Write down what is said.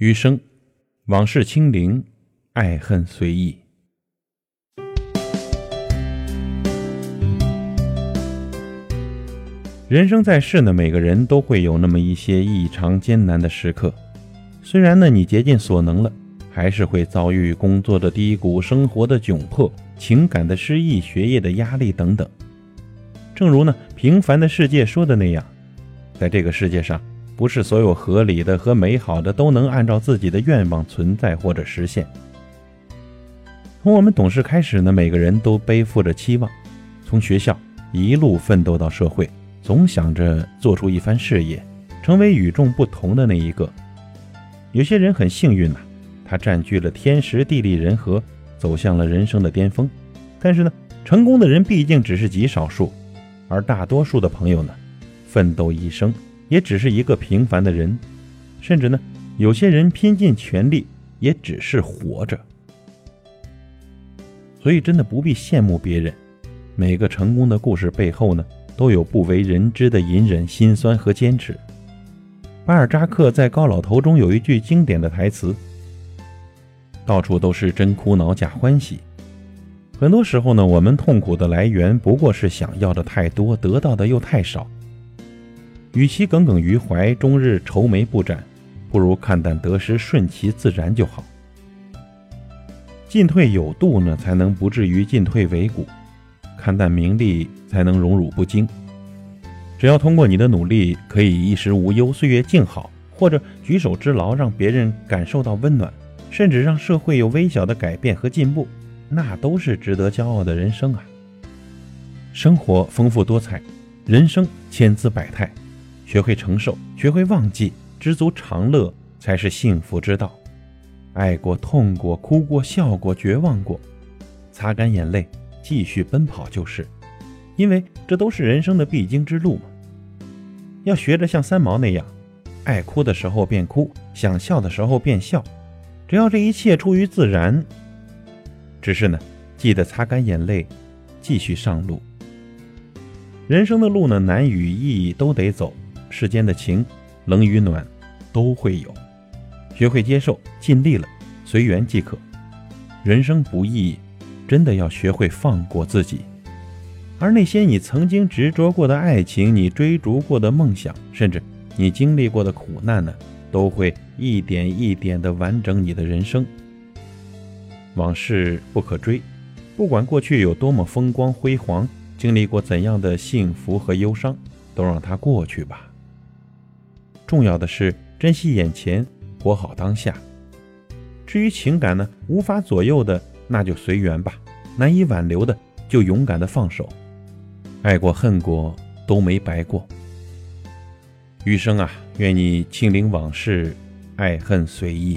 余生，往事清零，爱恨随意。人生在世呢，每个人都会有那么一些异常艰难的时刻。虽然呢，你竭尽所能了，还是会遭遇工作的低谷、生活的窘迫、情感的失意、学业的压力等等。正如呢，《平凡的世界》说的那样，在这个世界上。不是所有合理的和美好的都能按照自己的愿望存在或者实现。从我们懂事开始呢，每个人都背负着期望，从学校一路奋斗到社会，总想着做出一番事业，成为与众不同的那一个。有些人很幸运呐，他占据了天时地利人和，走向了人生的巅峰。但是呢，成功的人毕竟只是极少数，而大多数的朋友呢，奋斗一生。也只是一个平凡的人，甚至呢，有些人拼尽全力，也只是活着。所以，真的不必羡慕别人。每个成功的故事背后呢，都有不为人知的隐忍、心酸和坚持。巴尔扎克在《高老头》中有一句经典的台词：“到处都是真苦恼假欢喜。”很多时候呢，我们痛苦的来源不过是想要的太多，得到的又太少。与其耿耿于怀，终日愁眉不展，不如看淡得失，顺其自然就好。进退有度呢，才能不至于进退维谷；看淡名利，才能荣辱不惊。只要通过你的努力，可以衣食无忧，岁月静好，或者举手之劳，让别人感受到温暖，甚至让社会有微小的改变和进步，那都是值得骄傲的人生啊！生活丰富多彩，人生千姿百态。学会承受，学会忘记，知足常乐才是幸福之道。爱过，痛过，哭过，笑过，绝望过，擦干眼泪，继续奔跑就是。因为这都是人生的必经之路嘛。要学着像三毛那样，爱哭的时候便哭，想笑的时候便笑，只要这一切出于自然。只是呢，记得擦干眼泪，继续上路。人生的路呢，难与易都得走。世间的情，冷与暖，都会有。学会接受，尽力了，随缘即可。人生不易，真的要学会放过自己。而那些你曾经执着过的爱情，你追逐过的梦想，甚至你经历过的苦难呢，都会一点一点的完整你的人生。往事不可追，不管过去有多么风光辉煌，经历过怎样的幸福和忧伤，都让它过去吧。重要的是珍惜眼前，活好当下。至于情感呢，无法左右的，那就随缘吧；难以挽留的，就勇敢的放手。爱过恨过都没白过。余生啊，愿你清零往事，爱恨随意。